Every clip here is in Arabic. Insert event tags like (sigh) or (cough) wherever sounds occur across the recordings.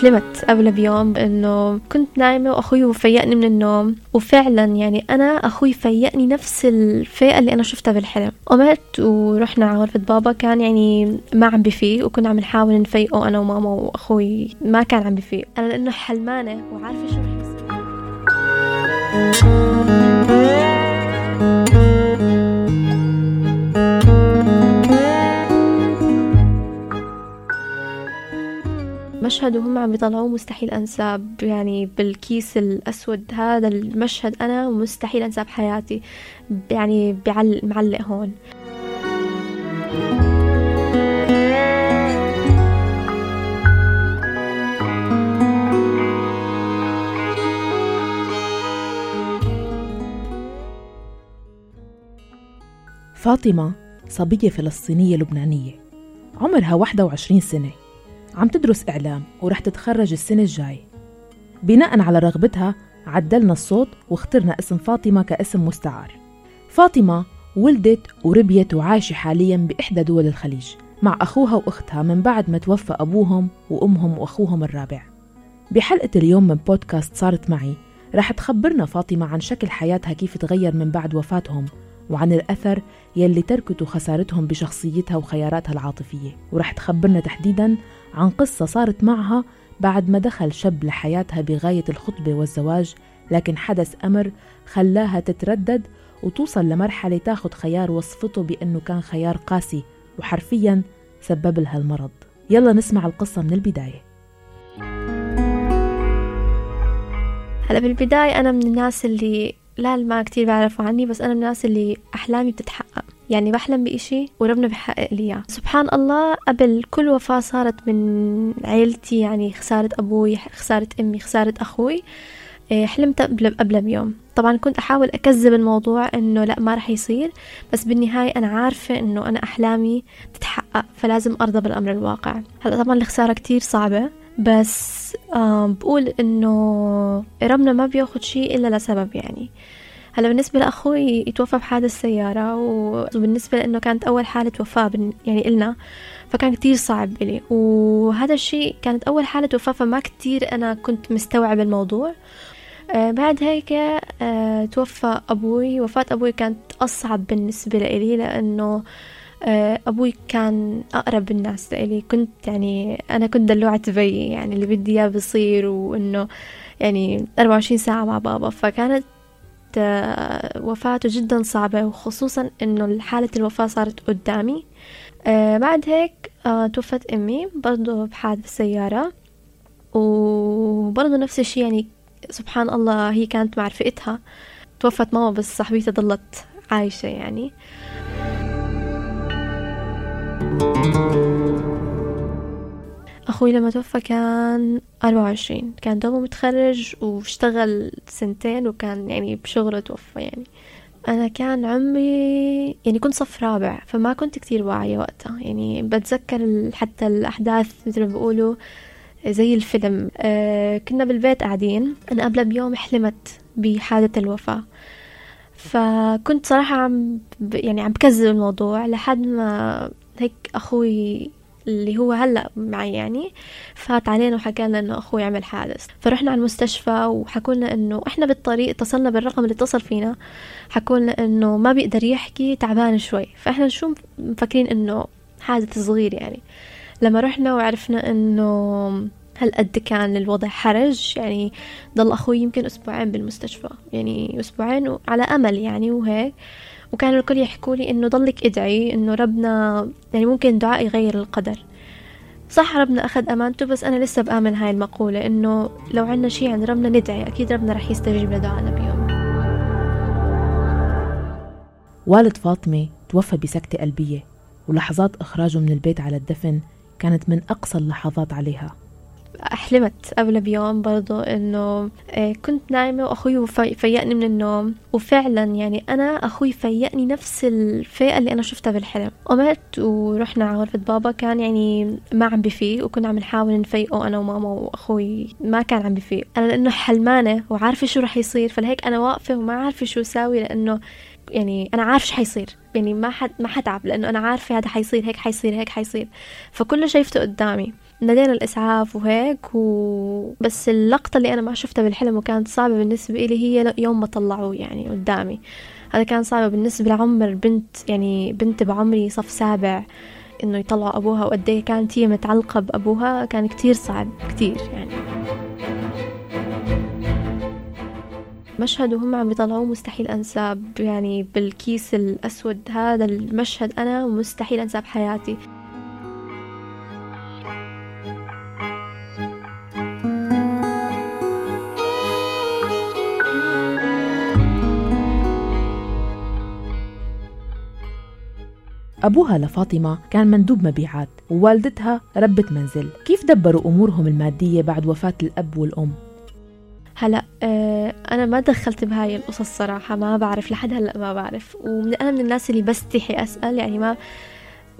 حلمت قبل بيوم إنه كنت نايمة وأخوي فيقني من النوم وفعلا يعني أنا أخوي فيقني نفس الفئة اللي أنا شفتها بالحلم. قمت ورحنا على غرفة بابا كان يعني ما عم بفيق وكنا عم نحاول نفيقه أنا وماما وأخوي ما كان عم بفيق. أنا لأنه حلمانة وعارفة شو رح مشهد وهم عم يطلعوه مستحيل أنساه يعني بالكيس الأسود هذا المشهد أنا مستحيل أنساه بحياتي يعني بعلق معلق هون. فاطمة صبية فلسطينية لبنانية عمرها 21 سنة. عم تدرس إعلام ورح تتخرج السنة الجاي. بناء على رغبتها عدلنا الصوت واخترنا اسم فاطمة كاسم مستعار. فاطمة ولدت وربيت وعايشة حاليا بإحدى دول الخليج مع أخوها وأختها من بعد ما توفى أبوهم وأمهم وأخوهم الرابع. بحلقة اليوم من بودكاست صارت معي رح تخبرنا فاطمة عن شكل حياتها كيف تغير من بعد وفاتهم وعن الأثر يلي تركته خسارتهم بشخصيتها وخياراتها العاطفية. ورح تخبرنا تحديدا عن قصة صارت معها بعد ما دخل شاب لحياتها بغاية الخطبة والزواج لكن حدث أمر خلاها تتردد وتوصل لمرحلة تاخد خيار وصفته بأنه كان خيار قاسي وحرفيا سبب لها المرض. يلا نسمع القصة من البداية. هلا بالبداية أنا من الناس اللي لا ما كتير بعرفوا عني بس أنا من الناس اللي أحلامي بتتحقق. يعني بحلم بإشي وربنا بحقق لي إياه. سبحان الله قبل كل وفاة صارت من عيلتي يعني خسارة أبوي خسارة أمي خسارة أخوي إيه، حلمت قبل قبل بيوم. طبعا كنت أحاول أكذب الموضوع إنه لا ما رح يصير بس بالنهاية أنا عارفة إنه أنا أحلامي تتحقق فلازم أرضى بالأمر الواقع. هلأ طبعا الخسارة كتير صعبة بس بقول إنه ربنا ما بياخد شيء إلا لسبب يعني. هلا بالنسبة لأخوي يتوفى بحادث سيارة وبالنسبة لأنه كانت أول حالة وفاة يعني إلنا فكان كتير صعب إلي. وهذا الشيء كانت أول حالة وفاة فما كتير أنا كنت مستوعب الموضوع. آه بعد هيك آه توفى أبوي. وفاة أبوي كانت أصعب بالنسبة لإلي لأنه آه أبوي كان أقرب الناس لإلي. كنت يعني أنا كنت دلوعة بي يعني اللي بدي إياه بصير وإنه يعني 24 ساعة مع بابا. فكانت وفاته جدا صعبة وخصوصا إنه حالة الوفاة صارت قدامي. آه بعد هيك آه توفت أمي برضو بحادث سيارة. وبرضو نفس الشي يعني سبحان الله هي كانت مع رفقتها توفت ماما بس صاحبتها ضلت عايشة يعني. أخوي لما توفى كان أربعة وعشرين. كان دوبه متخرج واشتغل سنتين وكان يعني بشغله توفى يعني. أنا كان عمري يعني كنت صف رابع فما كنت كتير واعية وقتها. يعني بتذكر حتى الأحداث مثل ما بيقولوا زي الفيلم آه كنا بالبيت قاعدين. أنا قبل بيوم حلمت بحادث الوفاة. فكنت صراحة عم يعني عم بكذب الموضوع لحد ما هيك أخوي اللي هو هلأ معي يعني. فات علينا وحكى لنا إنه أخوي عمل حادث. فرحنا على المستشفى وحكوا لنا إنه إحنا بالطريق اتصلنا بالرقم اللي اتصل فينا. حكوا لنا إنه ما بيقدر يحكي تعبان شوي. فإحنا شو مفكرين إنه حادث صغير يعني. لما رحنا وعرفنا إنه هالقد كان الوضع حرج يعني ضل أخوي يمكن أسبوعين بالمستشفى يعني أسبوعين على أمل يعني وهيك. وكانوا الكل يحكوا لي إنه ضلك ادعي إنه ربنا يعني ممكن دعاء يغير القدر. صح ربنا أخذ أمانته بس أنا لسه بآمن هاي المقولة إنه لو عنا شي عند ربنا ندعي أكيد ربنا رح يستجيب لدعانا بيوم. والد فاطمة توفى بسكتة قلبية ولحظات إخراجه من البيت على الدفن كانت من أقصى اللحظات عليها. حلمت قبل بيوم برضو إنه آه، كنت نايمة وأخوي فيقني من النوم. وفعلا يعني أنا أخوي فيقني نفس الفئة اللي أنا شفتها بالحلم. قمت ورحنا على غرفة بابا كان يعني ما عم بفيق وكنا عم نحاول نفيقه أنا وماما وأخوي. ما كان عم بفيق. أنا لأنه حلمانة وعارفة شو رح يصير. فلهيك أنا واقفة وما عارفة شو ساوي لأنه يعني أنا عارف إيش حيصير. يعني ما حد ما حتعب لأنه أنا عارفة هذا حيصير هيك حيصير هيك حيصير. فكله شايفته قدامي نادينا الإسعاف وهيك و... بس اللقطة اللي أنا ما شفتها بالحلم وكانت صعبة بالنسبة لي هي يوم ما طلعوه يعني قدامي. هذا كان صعب بالنسبة لعمر بنت يعني بنت بعمري صف سابع إنه يطلعوا أبوها وقد إيه كانت هي متعلقة بأبوها كان كتير صعب كتير يعني. مشهد وهم عم يطلعوه مستحيل أنساه يعني بالكيس الأسود هذا المشهد أنا مستحيل أنساه بحياتي. أبوها لفاطمة كان مندوب مبيعات ووالدتها ربة منزل. كيف دبروا أمورهم المادية بعد وفاة الأب والأم؟ هلا آه أنا ما دخلت بهاي القصص صراحة ما بعرف لحد هلأ ما بعرف. وأنا من الناس اللي بستحي أسأل يعني ما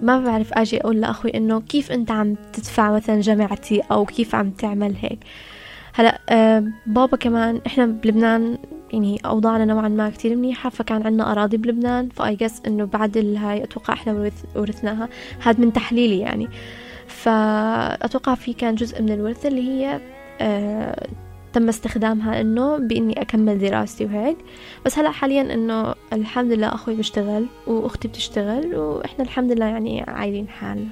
ما بعرف أجي أقول لأخوي إنه كيف أنت عم تدفع مثلا جامعتي أو كيف عم تعمل هيك. هلأ آه بابا كمان إحنا بلبنان يعني أوضاعنا نوعا ما كتير منيحة فكان عنا أراضي بلبنان فأي جس إنه بعد هاي أتوقع إحنا ورثناها. هاد من تحليلي يعني. فأتوقع في كان جزء من الورث اللي هي آه تم استخدامها إنه بإني أكمل دراستي وهيك. بس هلا حاليا إنه الحمد لله أخوي بيشتغل وأختي بتشتغل وإحنا الحمد لله يعني عايلين حالنا.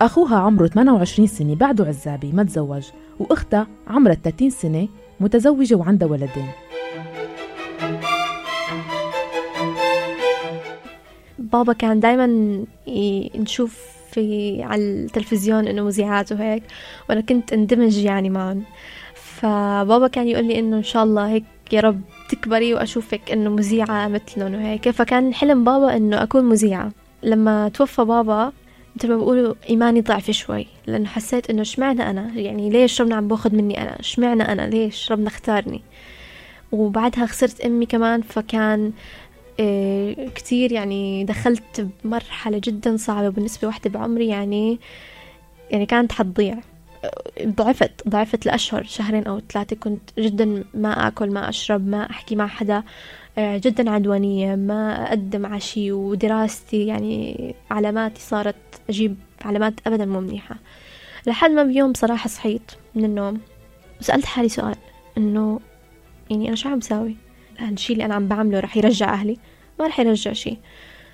أخوها عمره 28 سنة بعده عزابي ما تزوج وأختها عمرها 30 سنة متزوجة وعندها ولدين. بابا كان دايما نشوف في على التلفزيون إنه مذيعات وهيك وأنا كنت اندمج يعني معهم فبابا كان يقول لي إنه إن شاء الله هيك يا رب تكبري وأشوفك إنه مذيعة مثلهم وهيك. فكان حلم بابا إنه أكون مذيعة. لما توفى بابا مثل ما بقولوا إيماني ضعف شوي لأنه حسيت إنه اشمعنى أنا؟ يعني ليش ربنا عم باخذ مني أنا؟ اشمعنى أنا؟ ليش ربنا اختارني؟ وبعدها خسرت أمي كمان فكان كتير يعني دخلت بمرحلة جدا صعبة بالنسبة لوحدة بعمري يعني يعني كانت حتضيع. ضعفت ضعفت لأشهر شهرين أو ثلاثة كنت جدا ما أكل ما أشرب ما أحكي مع حدا آه، جدا عدوانية ما أقدم عشي ودراستي يعني علاماتي صارت أجيب علامات أبدا مو منيحة. لحد ما بيوم صراحة صحيت من النوم وسألت حالي سؤال إنه يعني أنا شو عم بساوي؟ هالشي اللي أنا عم بعمله رح يرجع أهلي. ما رح يرجع شي.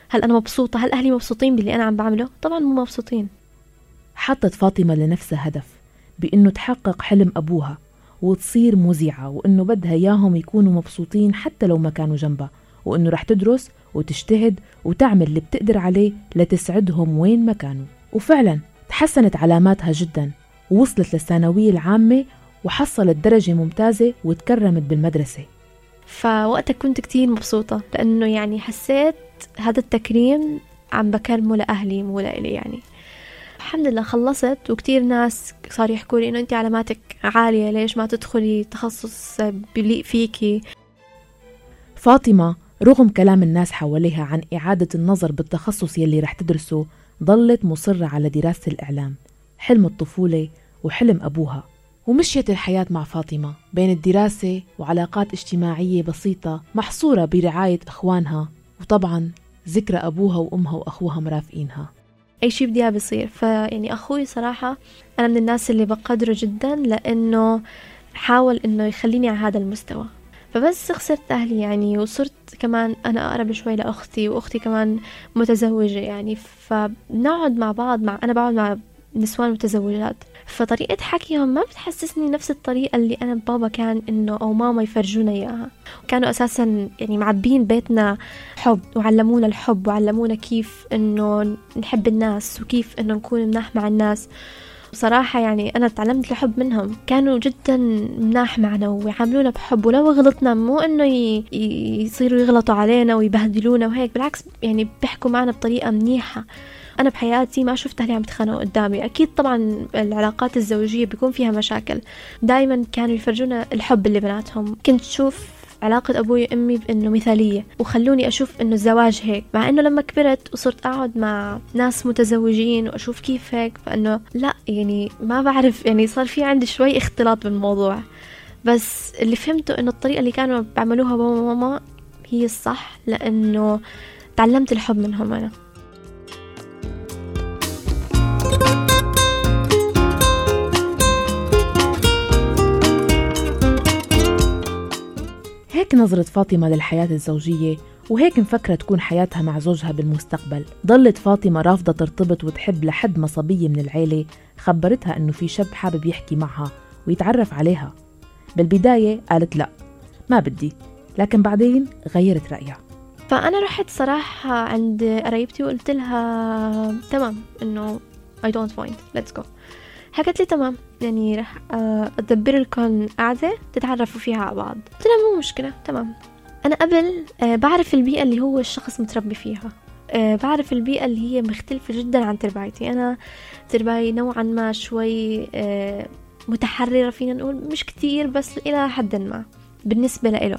هل أنا مبسوطة؟ هل أهلي مبسوطين باللي أنا عم بعمله؟ طبعا مو مبسوطين. حطت فاطمة لنفسها هدف بإنه تحقق حلم أبوها وتصير مذيعة وإنه بدها إياهم يكونوا مبسوطين حتى لو ما كانوا جنبها وإنه رح تدرس وتجتهد وتعمل اللي بتقدر عليه لتسعدهم وين ما كانوا. وفعلا تحسنت علاماتها جدا ووصلت للثانوية العامة وحصلت درجة ممتازة وتكرمت بالمدرسة. فوقتها كنت كتير مبسوطة لأنه يعني حسيت هذا التكريم عم بكرمه لأهلي مو لإلي يعني. الحمد لله خلصت وكتير ناس صار يحكوا لي إنه انت علاماتك عالية ليش ما تدخلي تخصص بليق فيكي؟ فاطمة رغم كلام الناس حواليها عن إعادة النظر بالتخصص يلي رح تدرسه ضلت مصرة على دراسة الإعلام. حلم الطفولة وحلم أبوها. ومشيت الحياة مع فاطمة بين الدراسة وعلاقات اجتماعية بسيطة محصورة برعاية إخوانها وطبعا ذكرى أبوها وأمها وأخوها مرافقينها. أي شي بدي بيصير فيعني أخوي صراحة أنا من الناس اللي بقدره جدا لأنه حاول إنه يخليني على هذا المستوى. فبس خسرت أهلي يعني وصرت كمان أنا أقرب شوي لأختي وأختي كمان متزوجة يعني. فبنقعد مع بعض مع أنا بقعد مع نسوان متزوجات. فطريقة حكيهم ما بتحسسني نفس الطريقة اللي أنا بابا كان إنه أو ماما يفرجونا إياها. كانوا أساسا يعني معبين بيتنا حب وعلمونا الحب وعلمونا كيف إنه نحب الناس وكيف إنه نكون مناح مع الناس. بصراحة يعني أنا تعلمت الحب منهم. كانوا جدا مناح معنا ويعاملونا بحب ولو غلطنا مو إنه يصيروا يغلطوا علينا ويبهدلونا وهيك بالعكس يعني بيحكوا معنا بطريقة منيحة. أنا بحياتي ما شفت أهلي عم يتخانقوا قدامي. أكيد طبعا العلاقات الزوجية بيكون فيها مشاكل. دايما كانوا يفرجونا الحب اللي بيناتهم كنت شوف علاقة أبوي وأمي بأنه مثالية وخلوني أشوف أنه الزواج هيك. مع أنه لما كبرت وصرت أقعد مع ناس متزوجين وأشوف كيف هيك فأنه لا يعني ما بعرف يعني صار في عندي شوي اختلاط بالموضوع. بس اللي فهمته أنه الطريقة اللي كانوا بيعملوها بابا وماما هي الصح لأنه تعلمت الحب منهم أنا. هيك نظرة فاطمة للحياة الزوجية وهيك مفكرة تكون حياتها مع زوجها بالمستقبل. ضلت فاطمة رافضة ترتبط وتحب لحد ما صبية من العيلة خبرتها أنه في شاب حابب يحكي معها ويتعرف عليها. بالبداية قالت لا ما بدي لكن بعدين غيرت رأيها. فأنا رحت صراحة عند قريبتي وقلت لها تمام إنه I don't mind let's go. حكت لي تمام يعني رح آه، أدبر لكم قعدة تتعرفوا فيها على بعض. قلت لها مو مشكلة تمام. أنا قبل آه، بعرف البيئة اللي هو الشخص متربي فيها. آه، بعرف البيئة اللي هي مختلفة جدا عن تربايتي. أنا ترباي نوعا ما شوي متحررة فينا نقول مش كتير بس إلى حد ما بالنسبة لإله.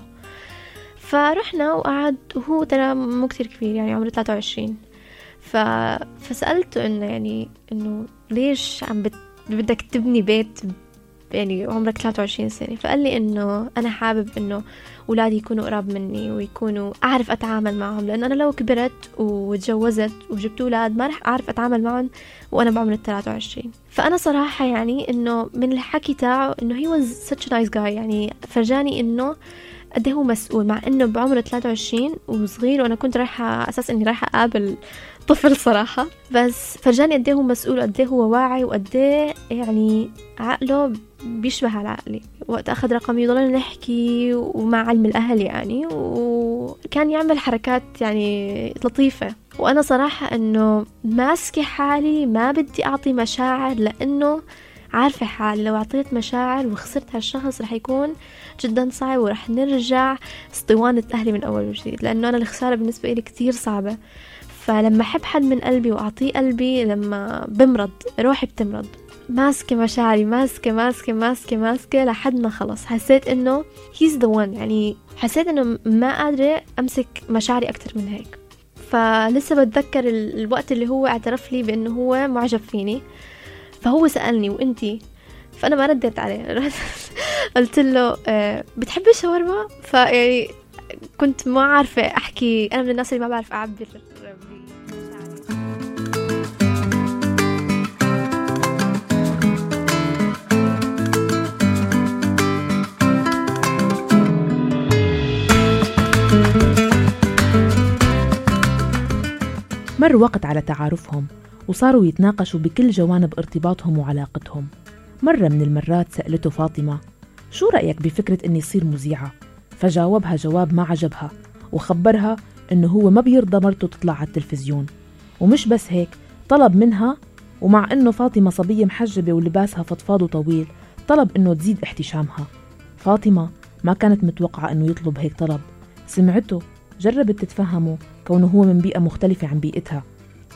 فرحنا وقعد وهو ترى مو كتير كبير يعني عمره 23 ف... فسألته إنه يعني إنه ليش عم بت... بدك تبني بيت يعني عمرك 23 سنة. فقال لي إنه أنا حابب إنه أولادي يكونوا قراب مني ويكونوا أعرف أتعامل معهم لأنه أنا لو كبرت وتجوزت وجبت أولاد ما رح أعرف أتعامل معهم وأنا بعمر ال 23 فأنا صراحة يعني إنه من الحكي تاعه إنه هي was such a nice guy. يعني فرجاني إنه قد إيه هو مسؤول مع إنه بعمره 23 وصغير وأنا كنت رايحة أساس إني رايحة أقابل طفل صراحة. بس فرجاني قد إيه هو مسؤول وقد إيه هو واعي وقد إيه يعني عقله بيشبه على عقلي. وقت أخذ رقمي ضلنا نحكي ومع علم الأهل يعني وكان يعمل حركات يعني لطيفة. وأنا صراحة إنه ماسكة حالي ما بدي أعطي مشاعر لأنه عارفة حالي لو أعطيت مشاعر وخسرت هالشخص رح يكون جدا صعب ورح نرجع اسطوانة أهلي من أول وجديد. لأنه أنا الخسارة بالنسبة لي كتير صعبة. فلما أحب حد من قلبي وأعطيه قلبي لما بمرض روحي بتمرض. ماسكة مشاعري ماسكة ماسكة ماسكة ماسكة لحد ما خلص. حسيت إنه he's the one يعني حسيت إنه ما قادرة أمسك مشاعري أكتر من هيك. فلسه بتذكر الوقت اللي هو اعترف لي بأنه هو معجب فيني. فهو سألني وانتي فأنا ما رديت عليه. (laughs) قلت له أه بتحبي الشاورما؟ فيعني كنت ما عارفة أحكي. أنا من الناس اللي ما بعرف أعبر. مر وقت على تعارفهم وصاروا يتناقشوا بكل جوانب ارتباطهم وعلاقتهم. مرة من المرات سألته فاطمة شو رأيك بفكرة إني صير مذيعة؟ فجاوبها جواب ما عجبها وخبرها إنه هو ما بيرضى مرته تطلع على التلفزيون. ومش بس هيك طلب منها ومع إنه فاطمة صبية محجبة ولباسها فضفاض وطويل طلب إنه تزيد احتشامها. فاطمة ما كانت متوقعة إنه يطلب هيك طلب. سمعته جربت تتفهمه كونه هو من بيئة مختلفة عن بيئتها.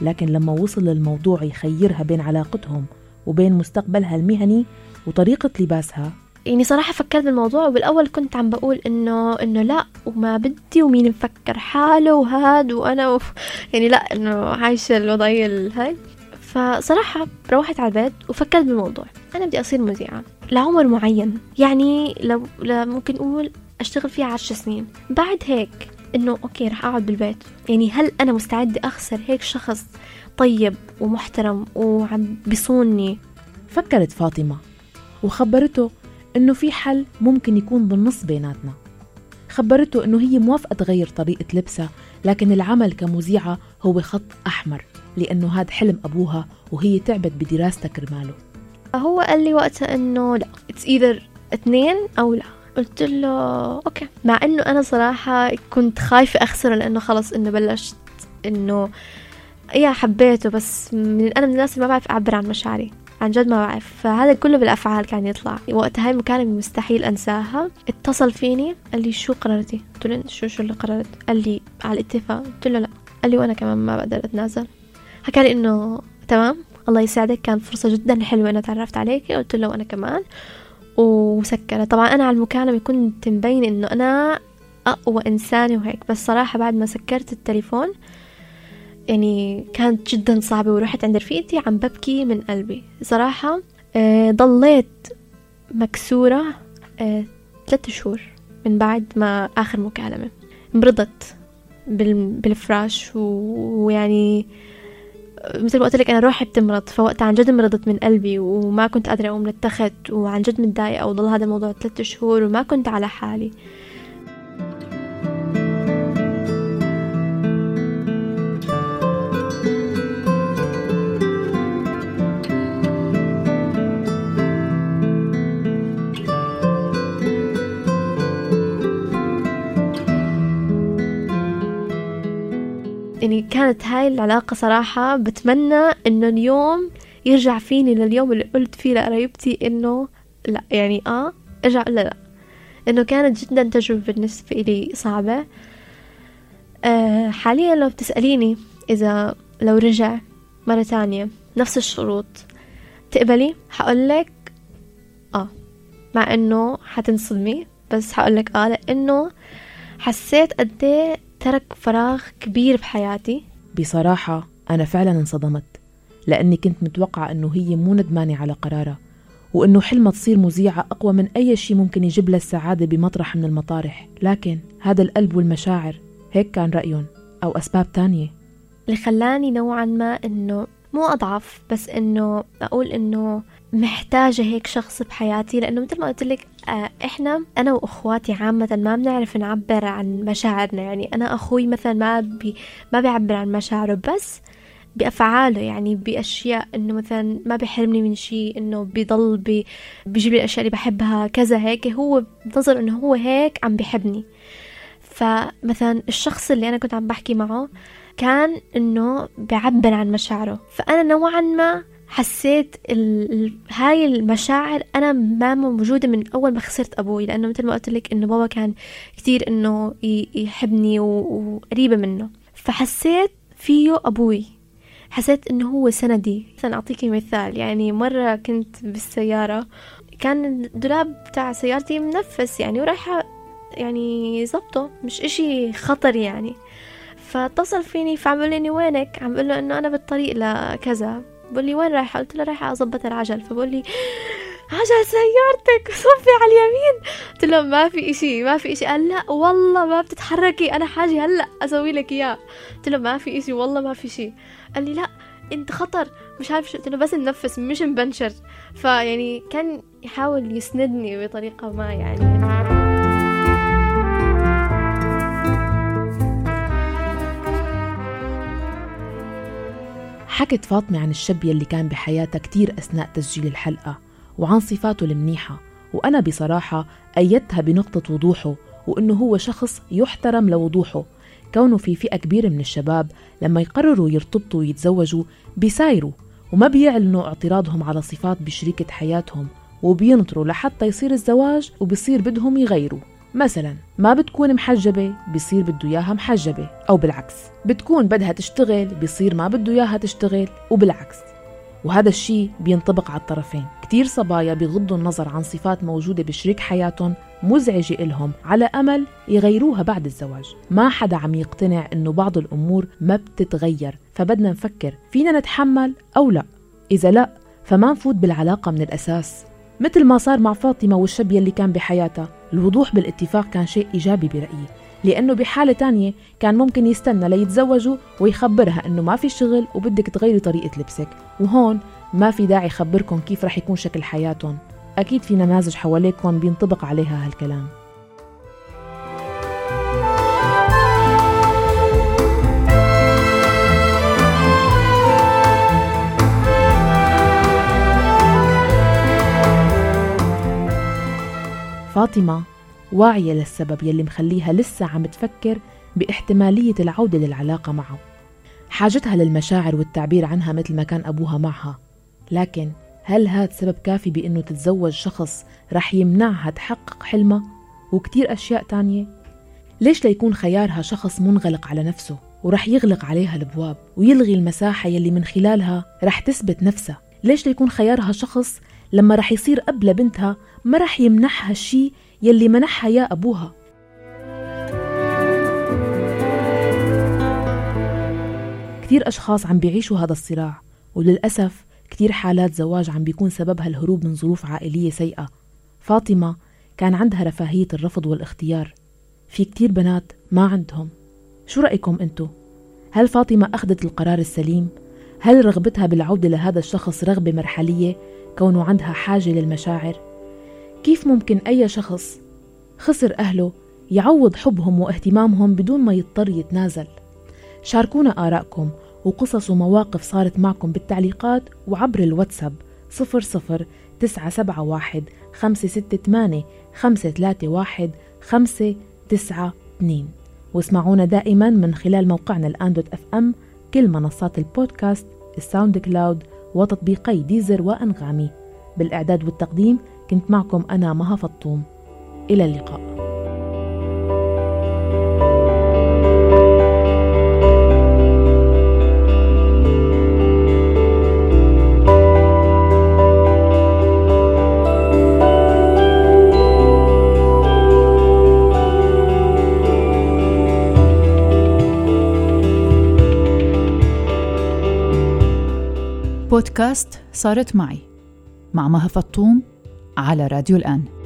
لكن لما وصل للموضوع يخيرها بين علاقتهم وبين مستقبلها المهني وطريقة لباسها. يعني صراحة فكرت بالموضوع وبالأول كنت عم بقول إنه إنه لا وما بدي ومين مفكر حاله وهاد وأنا وف يعني لا إنه عايشة الوضعية الهاي. فصراحة روحت على البيت وفكرت بالموضوع. أنا بدي أصير مذيعة لعمر معين. يعني لو ممكن نقول أشتغل فيها عشر سنين. بعد هيك إنه أوكي رح أقعد بالبيت. يعني هل أنا مستعدة أخسر هيك شخص طيب ومحترم وعم بيصونني فكرت فاطمة وخبرته إنه في حل ممكن يكون بالنص بيناتنا. خبرته إنه هي موافقة تغير طريقة لبسها لكن العمل كمذيعة هو خط أحمر لأنه هذا حلم أبوها وهي تعبت بدراستها كرماله. هو قال لي وقتها إنه لا it's either اثنين أو لا. قلت له okay. مع إنه أنا صراحة كنت خايفة أخسره لأنه خلص إنه بلشت إنه يا حبيته بس من أنا من الناس اللي ما بعرف أعبر عن مشاعري عن جد ما بعرف. فهذا كله بالأفعال كان يطلع. وقتها هاي المكالمة مستحيل أنساها اتصل فيني قال لي شو قررتي؟ قلت له شو شو اللي قررت؟ قال لي على الاتفاق. قلت له لا. قال لي وأنا كمان ما بقدر أتنازل. حكى لي إنه تمام الله يسعدك كان فرصة جدا حلوة أنا تعرفت عليك. قلت له أنا كمان. وسكرت. طبعا أنا على المكالمة كنت مبين إنه أنا أقوى إنسانة وهيك بس صراحة بعد ما سكرت التليفون يعني كانت جدا صعبة ورحت عند رفيقتي عم ببكي من قلبي. صراحة آه، ضليت مكسورة آه، ثلاثة شهور من بعد ما آخر مكالمة مرضت بالفراش ويعني مثل ما قلت لك أنا روحي بتمرض فوقتها عن جد مرضت من قلبي وما كنت قادرة أقوم من التخت وعن جد متضايقة وضل هذا الموضوع ثلاثة شهور وما كنت على حالي. كانت هاي العلاقة صراحة بتمنى إنه اليوم يرجع فيني لليوم اللي قلت فيه لقرايبتي إنه لا يعني آه ارجع لا لا. إنه كانت جدا تجربة بالنسبة لي صعبة. آه حاليا لو بتسأليني إذا لو رجع مرة تانية نفس الشروط تقبلي؟ حقولك آه مع إنه حتنصدمي بس حقولك آه لأنه حسيت قد ترك فراغ كبير بحياتي؟ بصراحة أنا فعلا انصدمت لأني كنت متوقعة أنه هي مو ندمانة على قرارها وأنه حلمها تصير مذيعة أقوى من أي شيء ممكن يجيب لها السعادة بمطرح من المطارح. لكن هذا القلب والمشاعر هيك كان رأيهم أو أسباب تانية. اللي خلاني نوعا ما أنه مو أضعف بس إنه أقول إنه محتاجة هيك شخص بحياتي لأنه مثل ما قلت لك آه، إحنا أنا وأخواتي عامة ما بنعرف نعبر عن مشاعرنا يعني أنا أخوي مثلا ما بي ما بيعبر عن مشاعره بس بأفعاله يعني بأشياء إنه مثلا ما بيحرمني من شيء إنه بيضل بي بيجيب لي الأشياء اللي بحبها كذا هيك هو بنظر إنه هو هيك عم بيحبني. فمثلا الشخص اللي أنا كنت عم بحكي معه كان إنه بيعبر عن مشاعره فأنا نوعا ما حسيت ال... هاي المشاعر أنا ما موجودة من أول ما خسرت أبوي لأنه مثل ما قلت لك إنه بابا كان كتير إنه يحبني. وقريبة منه. فحسيت فيه أبوي. حسيت إنه هو سندي. مثلا أعطيكي مثال يعني مرة كنت بالسيارة كان الدولاب بتاع سيارتي منفس يعني ورايحة يعني زبطه مش إشي خطر يعني. فاتصل فيني فعم لي وينك؟ عم بقول له إنه أنا بالطريق لكذا. بقول لي وين رايحة؟ قلت له رايحة أظبط العجل. فبقول لي عجل سيارتك صفي على اليمين. قلت له ما في إشي ما في إشي. قال لا والله ما بتتحركي أنا حاجة هلأ أسوي لك اياه قلت له ما في إشي والله ما في شي قال لي لا أنت خطر. مش عارف شو. قلت له بس ننفس مش مبنشر فيعني كان يحاول يسندني بطريقة ما يعني. حكت فاطمة عن الشاب يلي كان بحياتها كتير أثناء تسجيل الحلقة وعن صفاته المنيحة. وأنا بصراحة أيدتها بنقطة وضوحه وإنه هو شخص يحترم لوضوحه. كونه في فئة كبيرة من الشباب لما يقرروا يرتبطوا ويتزوجوا بيسايروا وما بيعلنوا اعتراضهم على صفات بشريكة حياتهم وبينطروا لحتى يصير الزواج وبصير بدهم يغيروا. مثلا ما بتكون محجبة بصير بده إياها محجبة أو بالعكس. بتكون بدها تشتغل بصير ما بده إياها تشتغل وبالعكس. وهذا الشيء بينطبق على الطرفين. كتير صبايا بيغضوا النظر عن صفات موجودة بشريك حياتهم مزعجة إلهم على أمل يغيروها بعد الزواج. ما حدا عم يقتنع إنه بعض الأمور ما بتتغير فبدنا نفكر فينا نتحمل أو لا. إذا لا فما نفوت بالعلاقة من الأساس. مثل ما صار مع فاطمة والشاب يلي كان بحياتها. الوضوح بالاتفاق كان شيء إيجابي برأيي لأنه بحالة تانية كان ممكن يستنى ليتزوجوا ويخبرها إنه ما في شغل وبدك تغيري طريقة لبسك وهون ما في داعي خبركم كيف رح يكون شكل حياتهم. أكيد في نماذج حواليكم بينطبق عليها هالكلام. فاطمة واعية للسبب يلي مخليها لسه عم تفكر باحتمالية العودة للعلاقة معه. حاجتها للمشاعر والتعبير عنها مثل ما كان أبوها معها. لكن هل هذا سبب كافي بأنه تتزوج شخص رح يمنعها تحقق حلمها وكتير أشياء تانية؟ ليش ليكون خيارها شخص منغلق على نفسه ورح يغلق عليها الأبواب ويلغي المساحة يلي من خلالها رح تثبت نفسها؟ ليش ليكون خيارها شخص لما رح يصير أب لبنتها ما رح يمنحها الشي يلي منحها يا أبوها كتير أشخاص عم بيعيشوا هذا الصراع وللأسف كتير حالات زواج عم بيكون سببها الهروب من ظروف عائلية سيئة فاطمة كان عندها رفاهية الرفض والاختيار في كتير بنات ما عندهم شو رأيكم أنتو؟ هل فاطمة أخذت القرار السليم؟ هل رغبتها بالعودة لهذا الشخص رغبة مرحلية كونه عندها حاجة للمشاعر؟ كيف ممكن أي شخص خسر أهله يعوض حبهم واهتمامهم بدون ما يضطر يتنازل؟ شاركونا آرائكم وقصص ومواقف صارت معكم بالتعليقات وعبر الواتساب 00 971 568 531 592 واسمعونا دائما من خلال موقعنا الآن dot FM كل منصات البودكاست ال SoundCloud وتطبيقي Deezer وأنغامي بالإعداد والتقديم كنت معكم أنا مها فطوم. إلى اللقاء. بودكاست صارت معي مع مها فطوم على راديو الآن.